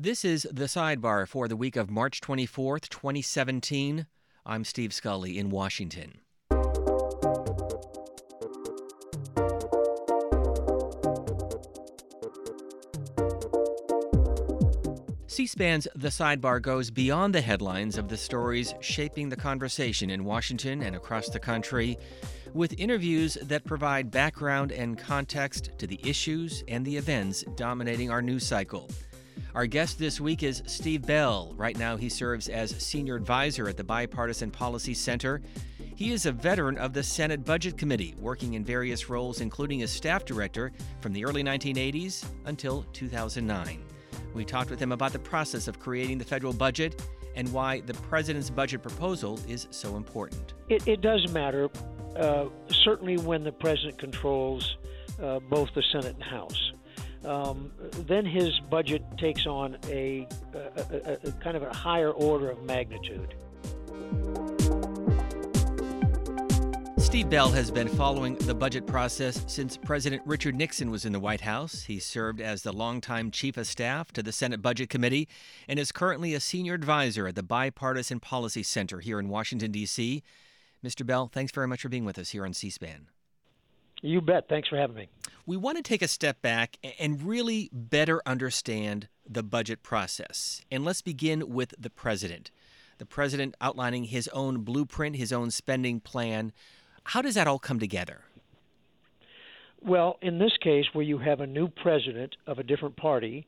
This is the sidebar for the week of March 24th, 2017. I'm Steve Scully in Washington. C SPAN's The Sidebar goes beyond the headlines of the stories shaping the conversation in Washington and across the country with interviews that provide background and context to the issues and the events dominating our news cycle. Our guest this week is Steve Bell. Right now, he serves as senior advisor at the Bipartisan Policy Center. He is a veteran of the Senate Budget Committee, working in various roles, including as staff director from the early 1980s until 2009. We talked with him about the process of creating the federal budget and why the president's budget proposal is so important. It, it does matter, uh, certainly when the president controls uh, both the Senate and House. Um, then his budget takes on a, a, a, a kind of a higher order of magnitude. Steve Bell has been following the budget process since President Richard Nixon was in the White House. He served as the longtime chief of staff to the Senate Budget Committee and is currently a senior advisor at the Bipartisan Policy Center here in Washington, D.C. Mr. Bell, thanks very much for being with us here on C SPAN. You bet. Thanks for having me. We want to take a step back and really better understand the budget process. And let's begin with the president. The president outlining his own blueprint, his own spending plan. How does that all come together? Well, in this case, where you have a new president of a different party,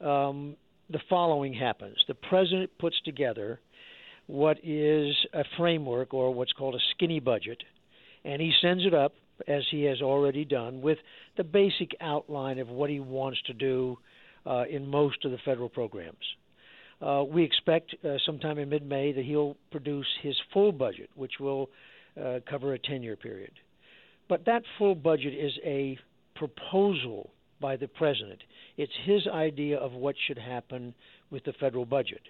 um, the following happens. The president puts together what is a framework or what's called a skinny budget, and he sends it up, as he has already done, with the basic outline of what he wants to do uh, in most of the federal programs. Uh, we expect uh, sometime in mid May that he'll produce his full budget, which will uh, cover a 10 year period. But that full budget is a proposal by the president. It's his idea of what should happen with the federal budget.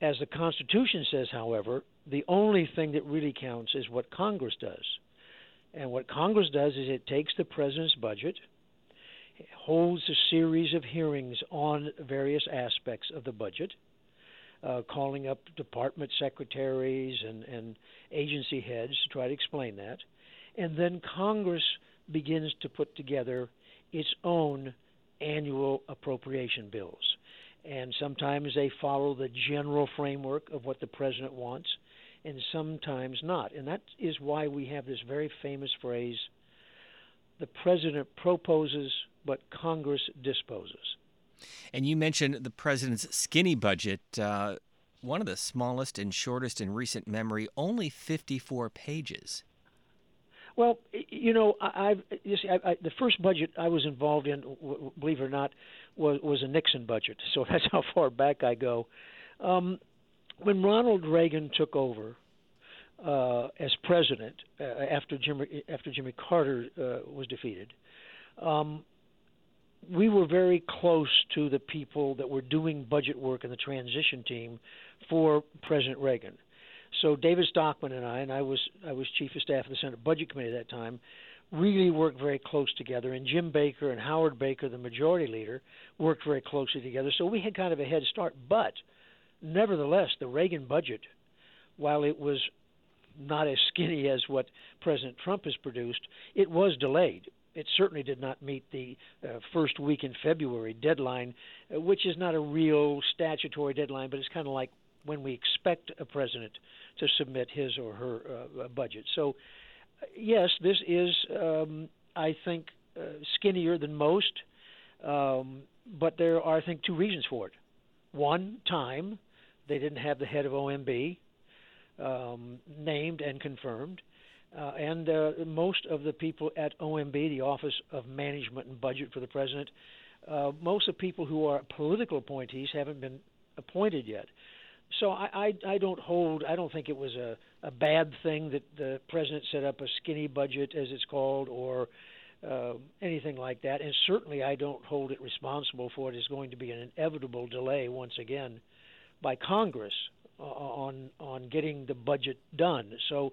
As the Constitution says, however, the only thing that really counts is what Congress does. And what Congress does is it takes the president's budget, holds a series of hearings on various aspects of the budget, uh, calling up department secretaries and, and agency heads to try to explain that. And then Congress begins to put together its own annual appropriation bills. And sometimes they follow the general framework of what the president wants, and sometimes not. And that is why we have this very famous phrase the president proposes, but Congress disposes. And you mentioned the president's skinny budget, uh, one of the smallest and shortest in recent memory, only 54 pages. Well, you know, I've you see, I, I, the first budget I was involved in, w- believe it or not, was was a Nixon budget. So that's how far back I go. Um, when Ronald Reagan took over uh, as president uh, after Jimmy after Jimmy Carter uh, was defeated, um, we were very close to the people that were doing budget work in the transition team for President Reagan. So David Stockman and I, and I was I was chief of staff of the Senate Budget Committee at that time, really worked very close together. And Jim Baker and Howard Baker, the majority leader, worked very closely together. So we had kind of a head start. But nevertheless, the Reagan budget, while it was not as skinny as what President Trump has produced, it was delayed it certainly did not meet the uh, first week in February deadline, uh, which is not a real statutory deadline, but it's kind of like when we expect a president to submit his or her uh, budget. So, uh, yes, this is, um, I think, uh, skinnier than most, um, but there are, I think, two reasons for it. One, time. They didn't have the head of OMB um, named and confirmed. Uh, and uh, most of the people at OMB, the Office of Management and Budget for the President, uh, most of the people who are political appointees haven't been appointed yet. So I, I, I don't hold. I don't think it was a, a bad thing that the president set up a skinny budget, as it's called, or uh, anything like that. And certainly, I don't hold it responsible for it is going to be an inevitable delay once again by Congress on on getting the budget done. So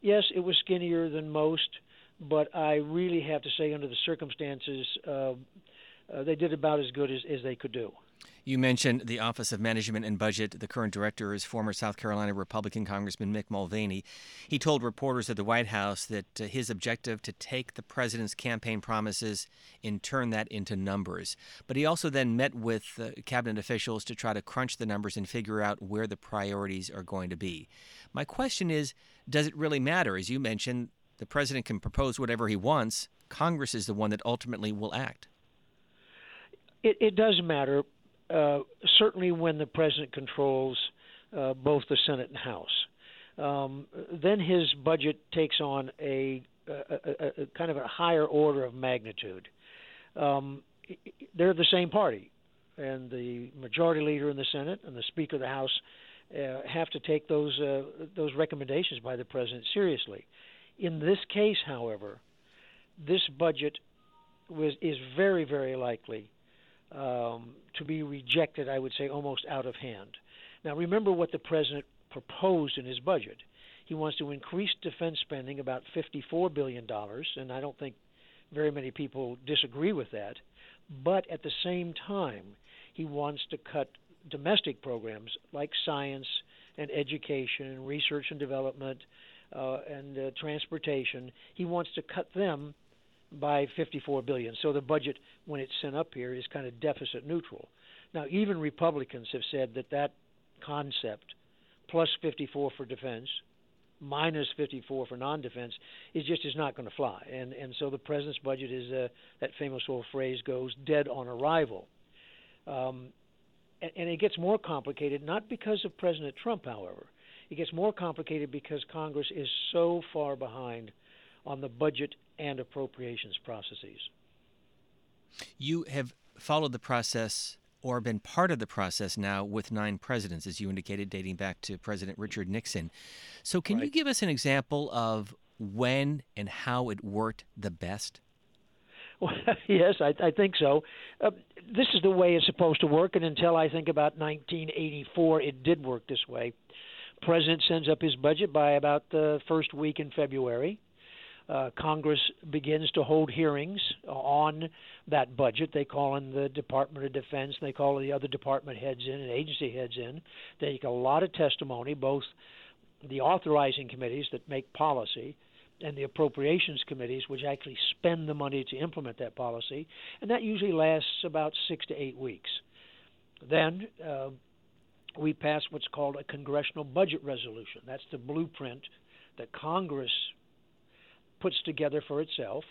yes, it was skinnier than most, but I really have to say, under the circumstances, uh, uh, they did about as good as, as they could do. You mentioned the Office of Management and Budget. The current director is former South Carolina Republican Congressman Mick Mulvaney. He told reporters at the White House that uh, his objective to take the president's campaign promises and turn that into numbers. But he also then met with uh, cabinet officials to try to crunch the numbers and figure out where the priorities are going to be. My question is, does it really matter? As you mentioned, the president can propose whatever he wants. Congress is the one that ultimately will act. It, it does matter, uh, certainly when the president controls uh, both the Senate and House. Um, then his budget takes on a, a, a, a, kind of a higher order of magnitude. Um, they're the same party, and the majority leader in the Senate and the Speaker of the House uh, have to take those uh, those recommendations by the president seriously. In this case, however, this budget was is very very likely um, to be rejected, I would say, almost out of hand. Now, remember what the president proposed in his budget. He wants to increase defense spending about $54 billion, and I don't think very many people disagree with that. But at the same time, he wants to cut domestic programs like science and education and research and development uh, and uh, transportation. He wants to cut them by 54 billion. So the budget, when it's sent up here, is kind of deficit neutral. Now, even Republicans have said that that concept, plus 54 for defense, minus 54 for non-defense, is just is not going to fly. And and so the president's budget is uh, that famous old phrase goes dead on arrival. Um, and, and it gets more complicated not because of President Trump, however. It gets more complicated because Congress is so far behind on the budget and appropriations processes. You have followed the process or been part of the process now with nine presidents, as you indicated, dating back to President Richard Nixon. So, can right. you give us an example of when and how it worked the best? Well, yes, I, I think so. Uh, this is the way it's supposed to work, and until I think about 1984, it did work this way. President sends up his budget by about the first week in February uh, Congress begins to hold hearings on that budget. They call in the Department of Defense, they call the other department heads in and agency heads in. They take a lot of testimony, both the authorizing committees that make policy and the appropriations committees, which actually spend the money to implement that policy, and that usually lasts about six to eight weeks. Then uh, we pass what's called a congressional budget resolution. That's the blueprint that Congress puts together for itself,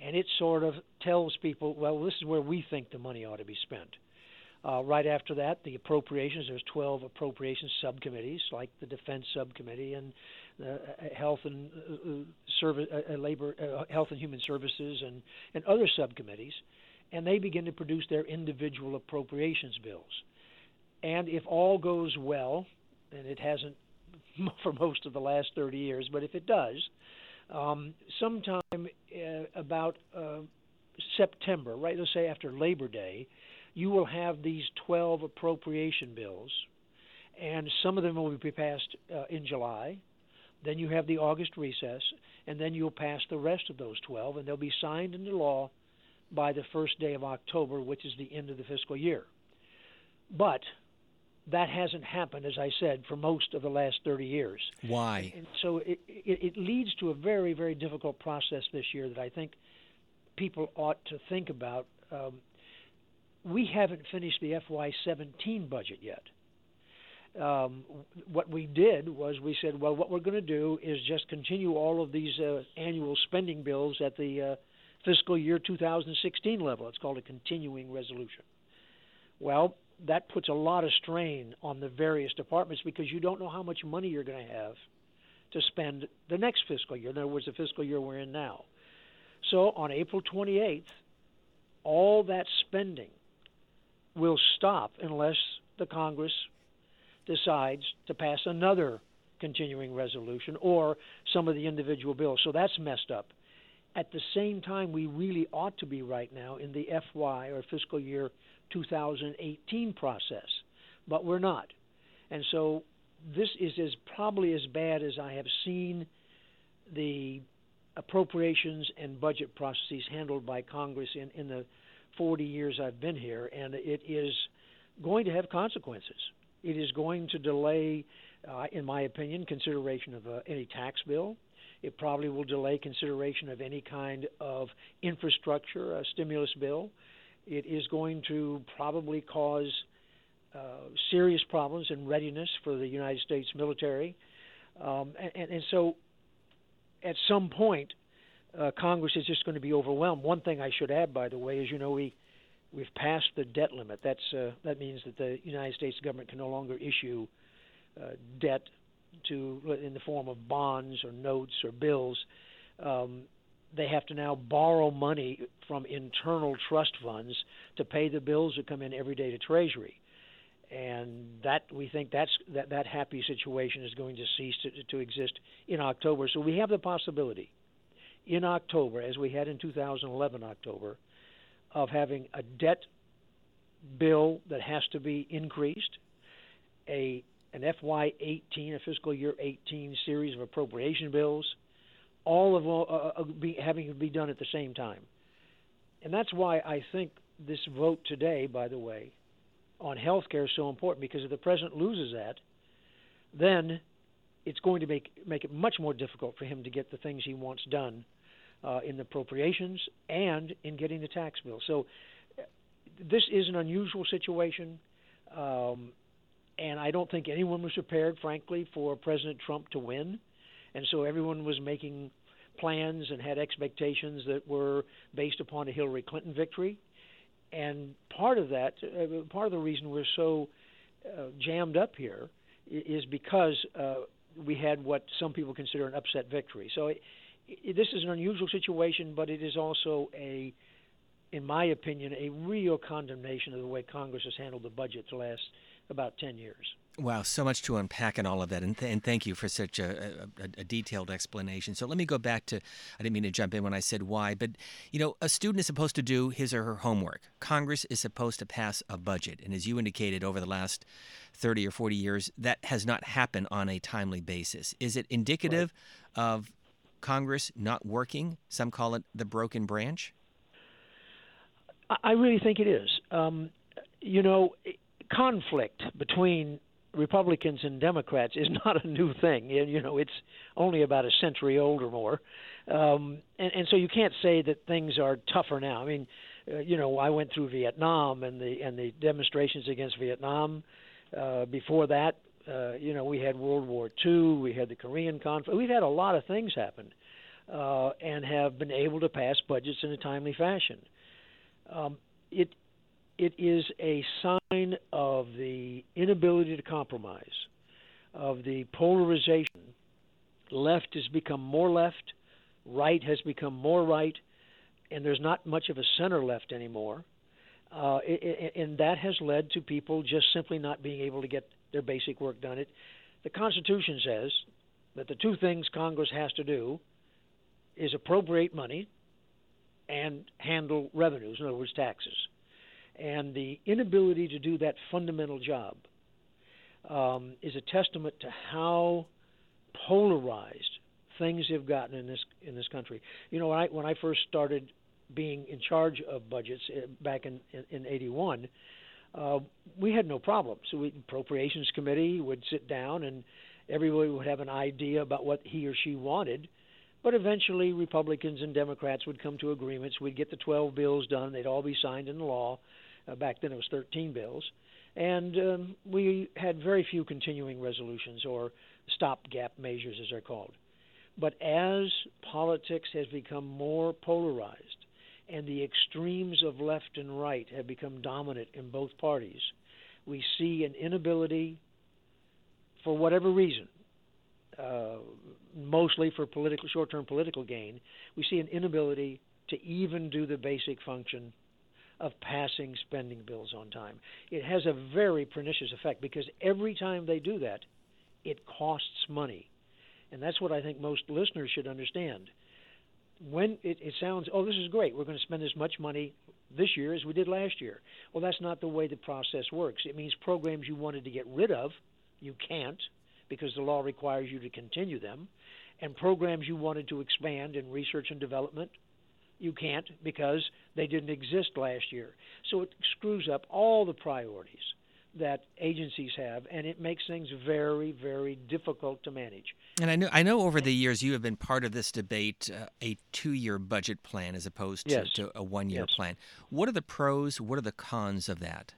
and it sort of tells people, well, this is where we think the money ought to be spent. Uh, right after that, the appropriations. There's 12 appropriations subcommittees, like the Defense Subcommittee and the uh, Health and uh, uh Service, uh, Labor, Health and Human Services, and and other subcommittees, and they begin to produce their individual appropriations bills. And if all goes well, and it hasn't for most of the last 30 years, but if it does, um, sometime uh, about uh, September, right? Let's say after Labor Day, you will have these 12 appropriation bills, and some of them will be passed uh, in July. Then you have the August recess, and then you'll pass the rest of those 12, and they'll be signed into law by the first day of October, which is the end of the fiscal year. But that hasn't happened, as I said, for most of the last 30 years. Why? And so it, it, it leads to a very, very difficult process this year that I think people ought to think about. Um, we haven't finished the FY17 budget yet. Um, what we did was we said, well, what we're going to do is just continue all of these uh, annual spending bills at the uh, fiscal year 2016 level. It's called a continuing resolution. Well, that puts a lot of strain on the various departments because you don't know how much money you're going to have to spend the next fiscal year. In other words, the fiscal year we're in now. So on April 28th, all that spending will stop unless the Congress decides to pass another continuing resolution or some of the individual bills. So that's messed up. At the same time, we really ought to be right now in the FY or fiscal year 2018 process, but we're not. And so this is as probably as bad as I have seen the appropriations and budget processes handled by Congress in, in the 40 years I've been here, and it is going to have consequences. It is going to delay, uh, in my opinion, consideration of uh, any tax bill. It probably will delay consideration of any kind of infrastructure, a stimulus bill. It is going to probably cause uh, serious problems in readiness for the United States military. Um, and, and, so, at some point, uh, Congress is just going to be overwhelmed. One thing I should add, by the way, is you know we we've passed the debt limit. That's uh, that means that the United States government can no longer issue uh, debt to in the form of bonds or notes or bills. Um, they have to now borrow money from internal trust funds to pay the bills that come in every day to Treasury, and that we think that's that that happy situation is going to cease to, to exist in October. So we have the possibility in October, as we had in 2011 October, of having a debt bill that has to be increased, a an FY18, a fiscal year 18 series of appropriation bills, all of uh, uh, be, having to be done at the same time. And that's why I think this vote today, by the way, on health care is so important because if the president loses that, then it's going to make make it much more difficult for him to get the things he wants done uh, in the appropriations and in getting the tax bill. So uh, this is an unusual situation, um, and I don't think anyone was prepared, frankly, for President Trump to win, and so everyone was making plans and had expectations that were based upon a Hillary Clinton victory. And part of that, uh, part of the reason we're so uh, jammed up here is because uh, we had what some people consider an upset victory. So it, this is an unusual situation, but it is also a, in my opinion, a real condemnation of the way Congress has handled the budget the last about 10 years. Wow, so much to unpack in all of that, and, th- and thank you for such a, a, a, detailed explanation. So let me go back to I didn't mean to jump in when I said why, but you know, a student is supposed to do his or her homework. Congress is supposed to pass a budget, and as you indicated, over the last 30 or 40 years, that has not happened on a timely basis. Is it indicative right. of Congress not working? Some call it the broken branch. I really think it is. Um, you know, conflict between Republicans and Democrats is not a new thing. You know, it's only about a century old or more, um, and, and so you can't say that things are tougher now. I mean, uh, you know, I went through Vietnam and the and the demonstrations against Vietnam. Uh, before that, uh, you know, we had World War II, we had the Korean conflict. We've had a lot of things happen, uh, and have been able to pass budgets in a timely fashion. Um, it it is a sign of the inability to compromise, of the polarization. Left has become more left, right has become more right, and there's not much of a center left anymore. Uh, it, it, and that has led to people just simply not being able to get their basic work done. It, the Constitution says that the two things Congress has to do is appropriate money and handle revenues, in other words, taxes. And the inability to do that fundamental job um, is a testament to how polarized things have gotten in this in this country. You know, when I when I first started being in charge of budgets uh, back in in, in 81, uh, we had no problem. So appropriations committee would sit down and everybody would have an idea about what he or she wanted. But eventually, Republicans and Democrats would come to agreements. We'd get the 12 bills done. They'd all be signed into law. Uh, back then, it was 13 bills. And um, we had very few continuing resolutions or stopgap measures, as they're called. But as politics has become more polarized, and the extremes of left and right have become dominant in both parties. We see an inability, for whatever reason, uh, mostly for political short-term political gain, we see an inability to even do the basic function of passing spending bills on time. It has a very pernicious effect because every time they do that, it costs money. And that's what I think most listeners should understand when it, it sounds, oh, this is great, we're going to spend as much money this year as we did last year. Well, that's not the way the process works. It means programs you wanted to get rid of, you can't because the law requires you to continue them, and programs you wanted to expand in research and development, you can't because they didn't exist last year. So it screws up all the priorities. that agencies have, and it makes things very, very difficult to manage. And I know, I know, over the years you have been part of this debate: uh, a two-year budget plan as opposed to, yes. to a one-year yes. plan. What are the pros? What are the cons of that?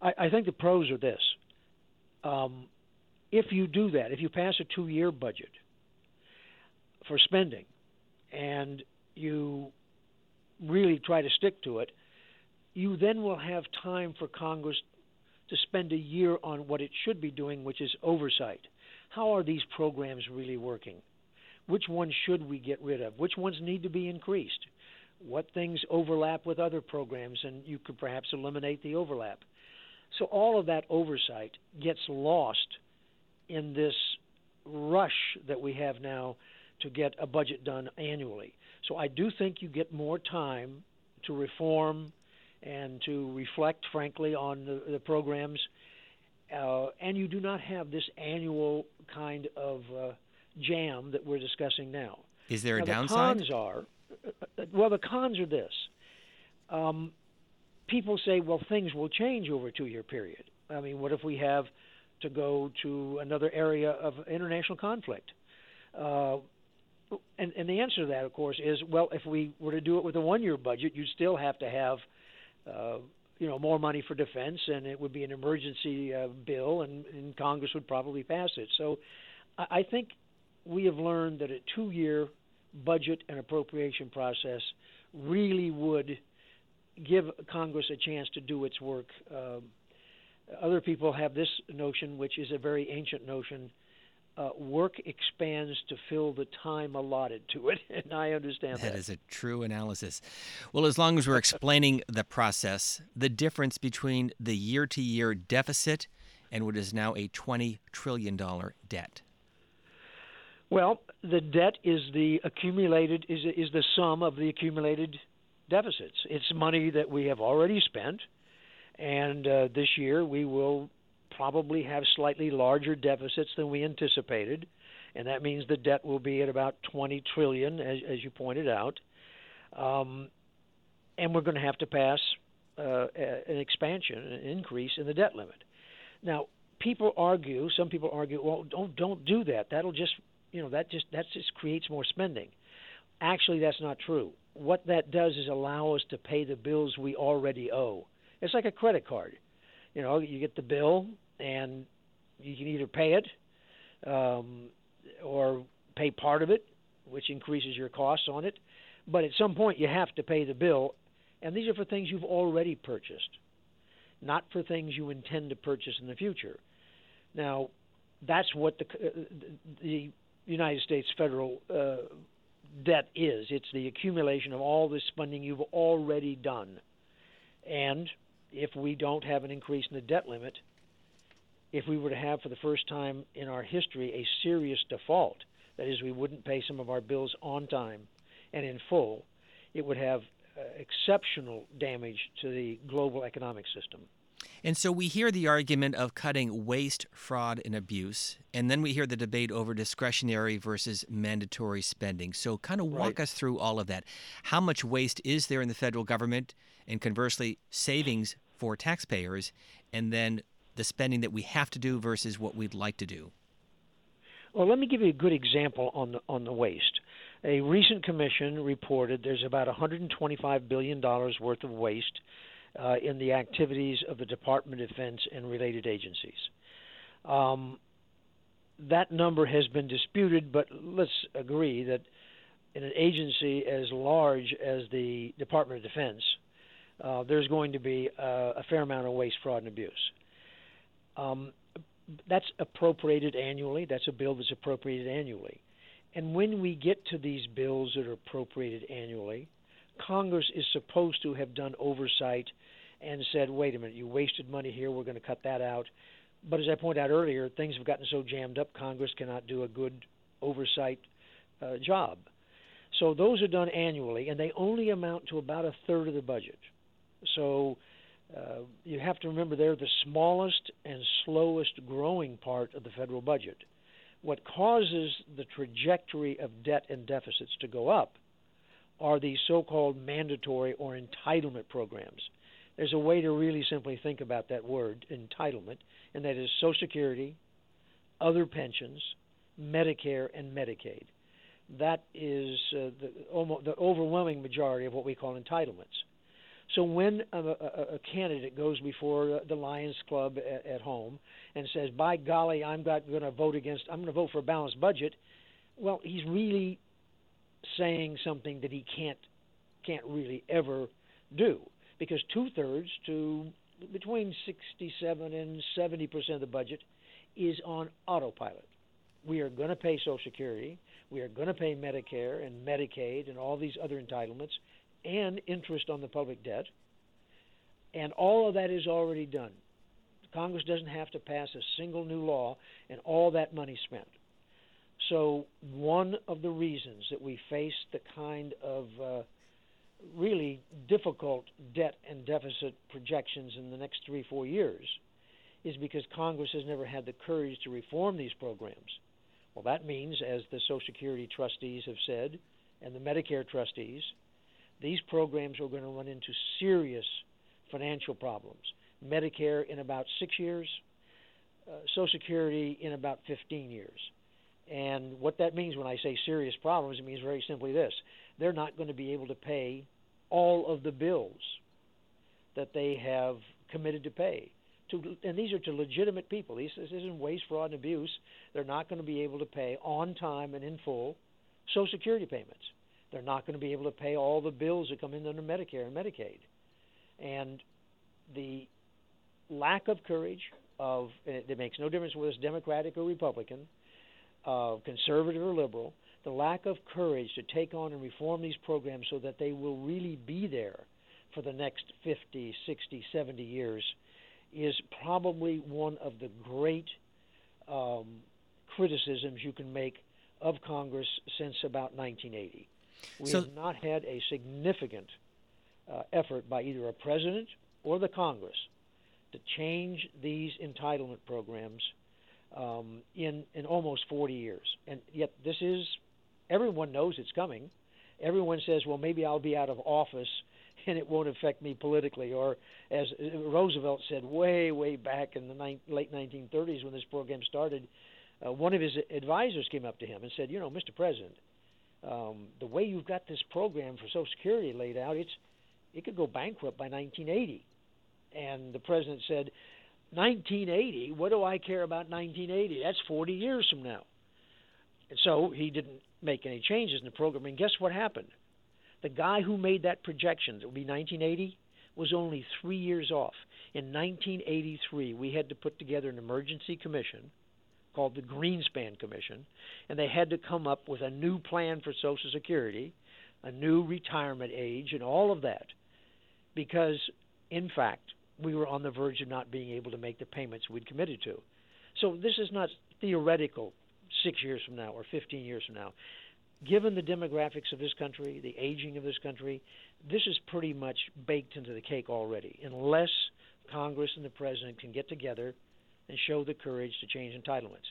I, I think the pros are this: um, if you do that, if you pass a two-year budget for spending, and you really try to stick to it, you then will have time for Congress to spend a year on what it should be doing, which is oversight. How are these programs really working? Which ones should we get rid of? Which ones need to be increased? What things overlap with other programs, and you could perhaps eliminate the overlap? So all of that oversight gets lost in this rush that we have now to get a budget done annually. So I do think you get more time to reform and to reflect, frankly, on the, the programs. Uh, and you do not have this annual kind of uh, jam that we're discussing now. Is there a now, downside? The cons are, uh, well, the cons are this. Um, people say, well, things will change over a two-year period. I mean, what if we have to go to another area of international conflict? Uh, and, and the answer to that, of course, is well, if we were to do it with a one-year budget, you'd still have to have, uh, you know, more money for defense, and it would be an emergency uh, bill, and, and Congress would probably pass it. So, I, I think we have learned that a two-year budget and appropriation process really would give Congress a chance to do its work. Um, other people have this notion, which is a very ancient notion uh, work expands to fill the time allotted to it, and I understand that. That is a true analysis. Well, as long as we're explaining the process, the difference between the year to year deficit and what is now a $20 trillion debt. Well, the debt is the accumulated is is the sum of the accumulated deficits. It's money that we have already spent, and uh, this year we will probably have slightly larger deficits than we anticipated, and that means the debt will be at about 20 trillion, as, as you pointed out. Um, and we're going to have to pass uh, an expansion, an increase in the debt limit. Now, people argue. Some people argue, well, don't don't do that. That'll just you know that just that just creates more spending. Actually, that's not true. What that does is allow us to pay the bills we already owe. It's like a credit card. You know, you get the bill and you can either pay it um, or pay part of it, which increases your costs on it. But at some point, you have to pay the bill, and these are for things you've already purchased, not for things you intend to purchase in the future. Now, that's what the uh, the United States federal uh, debt is. It's the accumulation of all this spending you've already done, and if we don't have an increase in the debt limit, if we were to have for the first time in our history a serious default, that is, we wouldn't pay some of our bills on time and in full, it would have uh, exceptional damage to the global economic system. And so we hear the argument of cutting waste, fraud, and abuse, and then we hear the debate over discretionary versus mandatory spending. So, kind of walk right. us through all of that. How much waste is there in the federal government, and conversely, savings for taxpayers, and then the spending that we have to do versus what we'd like to do? Well, let me give you a good example on the on the waste. A recent commission reported there's about 125 billion dollars worth of waste uh, in the activities of the Department of Defense and related agencies. Um, that number has been disputed, but let's agree that in an agency as large as the Department of Defense, uh, there's going to be uh, a fair amount of waste, fraud, and abuse. Um, that's appropriated annually. That's a bill that's appropriated annually. And when we get to these bills that are appropriated annually, Congress is supposed to have done oversight and said, wait a minute, you wasted money here, we're going to cut that out. But as I pointed out earlier, things have gotten so jammed up, Congress cannot do a good oversight uh, job. So those are done annually, and they only amount to about a third of the budget. So uh, you have to remember they're the smallest and slowest growing part of the federal budget. What causes the trajectory of debt and deficits to go up are these so called mandatory or entitlement programs. there's a way to really simply think about that word, entitlement, and that is Social Security, other pensions, Medicare, and Medicaid. That is uh, the, the overwhelming majority of what we call entitlements. So when a, a, a candidate goes before the Lions Club at, at home and says, "By golly, I'm not going to vote against. I'm going to vote for a balanced budget," well, he's really saying something that he can't can't really ever do because two thirds to between 67 and 70 percent of the budget is on autopilot. We are going to pay Social Security, we are going to pay Medicare and Medicaid and all these other entitlements and interest on the public debt. And all of that is already done. Congress doesn't have to pass a single new law and all that money spent. So, one of the reasons that we face the kind of uh, really difficult debt and deficit projections in the next three, four years is because Congress has never had the courage to reform these programs. Well, that means, as the Social Security trustees have said, and the Medicare trustees, these programs are going to run into serious financial problems. Medicare in about six years, uh, Social Security in about 15 years. And what that means when I say serious problems, it means very simply this they're not going to be able to pay all of the bills that they have committed to pay. To, and these are to legitimate people. This, this isn't waste, fraud, and abuse. They're not going to be able to pay on time and in full Social Security payments. They're not going to be able to pay all the bills that come in under Medicare and Medicaid. And the lack of courage of it makes no difference whether it's Democratic or Republican, uh, conservative or liberal, the lack of courage to take on and reform these programs so that they will really be there for the next 50, 60, 70 years is probably one of the great um, criticisms you can make of Congress since about 1980. We so, have not had a significant uh, effort by either a president or the Congress to change these entitlement programs um, in in almost 40 years, and yet this is everyone knows it's coming. Everyone says, "Well, maybe I'll be out of office." And it won't affect me politically, or as Roosevelt said way, way back in the ni- late 1930s when this program started, uh, one of his advisors came up to him and said, "You know, Mr. President, um, the way you've got this program for Social Security laid out, it's it could go bankrupt by 1980. And the president said, 1980? What do I care about 1980? That's 40 years from now. And so he didn't make any changes in the program. And guess what happened? The guy who made that projection, that would be 1980, was only three years off. In 1983, we had to put together an emergency commission called the Greenspan Commission, and they had to come up with a new plan for Social Security, a new retirement age, and all of that, because in fact we were on the verge of not being able to make the payments we'd committed to. So this is not theoretical six years from now or 15 years from now. Given the demographics of this country, the aging of this country, this is pretty much baked into the cake already, unless Congress and the President can get together and show the courage to change entitlements.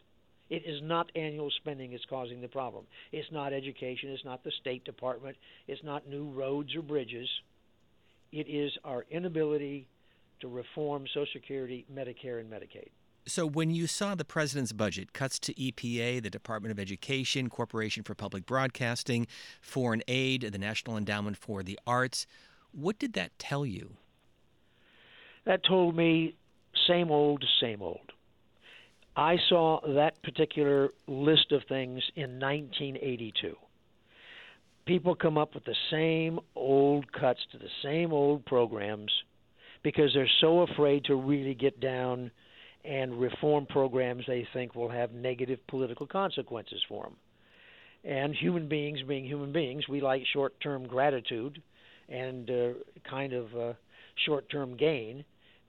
It is not annual spending that's causing the problem. It's not education. It's not the State Department. It's not new roads or bridges. It is our inability to reform Social Security, Medicare, and Medicaid. So, when you saw the president's budget, cuts to EPA, the Department of Education, Corporation for Public Broadcasting, foreign aid, the National Endowment for the Arts, what did that tell you? That told me same old, same old. I saw that particular list of things in 1982. People come up with the same old cuts to the same old programs because they're so afraid to really get down and reform programs they think will have negative political consequences for them. And human beings, being human beings, we like short term gratitude and uh, kind of uh, short term gain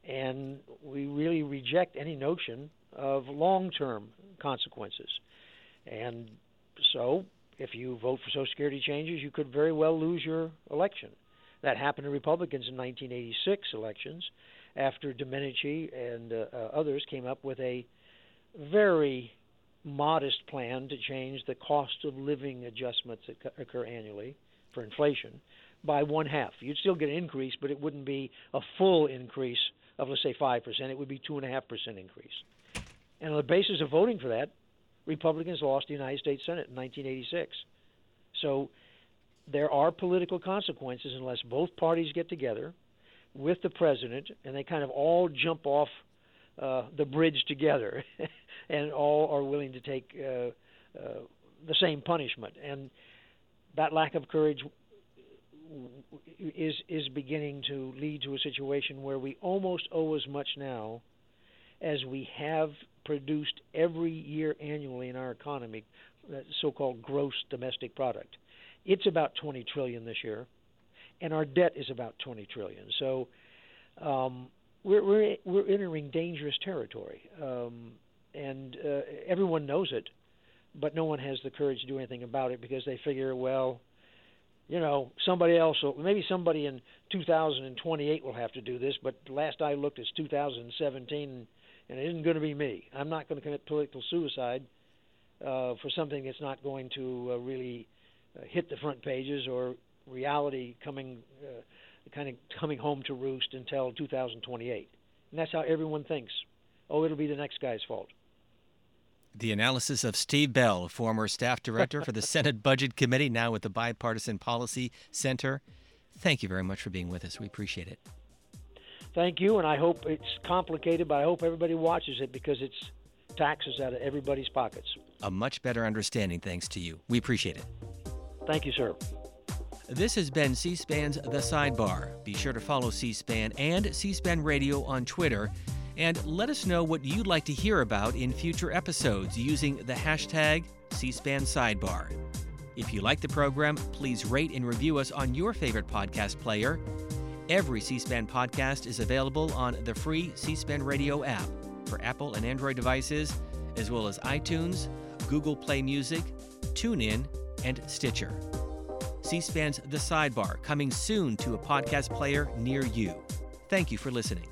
and we really reject any notion of long-term consequences. And so, if you vote for Social Security changes, you could very well lose your election. That happened to Republicans in 1986 elections after Domenici and uh, uh, others came up with a very modest plan to change the cost of living adjustments that occur annually for inflation by one half. You'd still get an increase, but it wouldn't be a full increase of let's say five percent. It would be two and a half percent increase. And on the basis of voting for that, Republicans lost the United States Senate in 1986. So there are political consequences unless both parties get together with the president and they kind of all jump off uh, the bridge together and all are willing to take uh, uh, the same punishment. And that lack of courage is is beginning to lead to a situation where we almost owe as much now as we have produced every year annually in our economy, so-called gross domestic product. It's about 20 trillion this year, and our debt is about 20 trillion. So um, we're, we're we're entering dangerous territory, um, and uh, everyone knows it, but no one has the courage to do anything about it because they figure, well, you know, somebody else, will, maybe somebody in 2028 will have to do this, but last I looked, it's 2017, and it isn't going to be me. I'm not going to commit political suicide uh, for something that's not going to uh, really uh, hit the front pages or reality coming, uh, kind of coming home to roost until 2028. And that's how everyone thinks. Oh, it'll be the next guy's fault. The analysis of Steve Bell, former staff director for the Senate Budget Committee, now with the Bipartisan Policy Center. Thank you very much for being with us. We appreciate it. Thank you, and I hope it's complicated, but I hope everybody watches it because it's taxes out of everybody's pockets. A much better understanding thanks to you. We appreciate it. Thank you, sir. This has been C SPAN's The Sidebar. Be sure to follow C SPAN and C SPAN Radio on Twitter and let us know what you'd like to hear about in future episodes using the hashtag CSPAN Sidebar. If you like the program, please rate and review us on your favorite podcast player. Every C SPAN podcast is available on the free C SPAN radio app for Apple and Android devices, as well as iTunes, Google Play Music, TuneIn, and Stitcher. C SPAN's The Sidebar coming soon to a podcast player near you. Thank you for listening.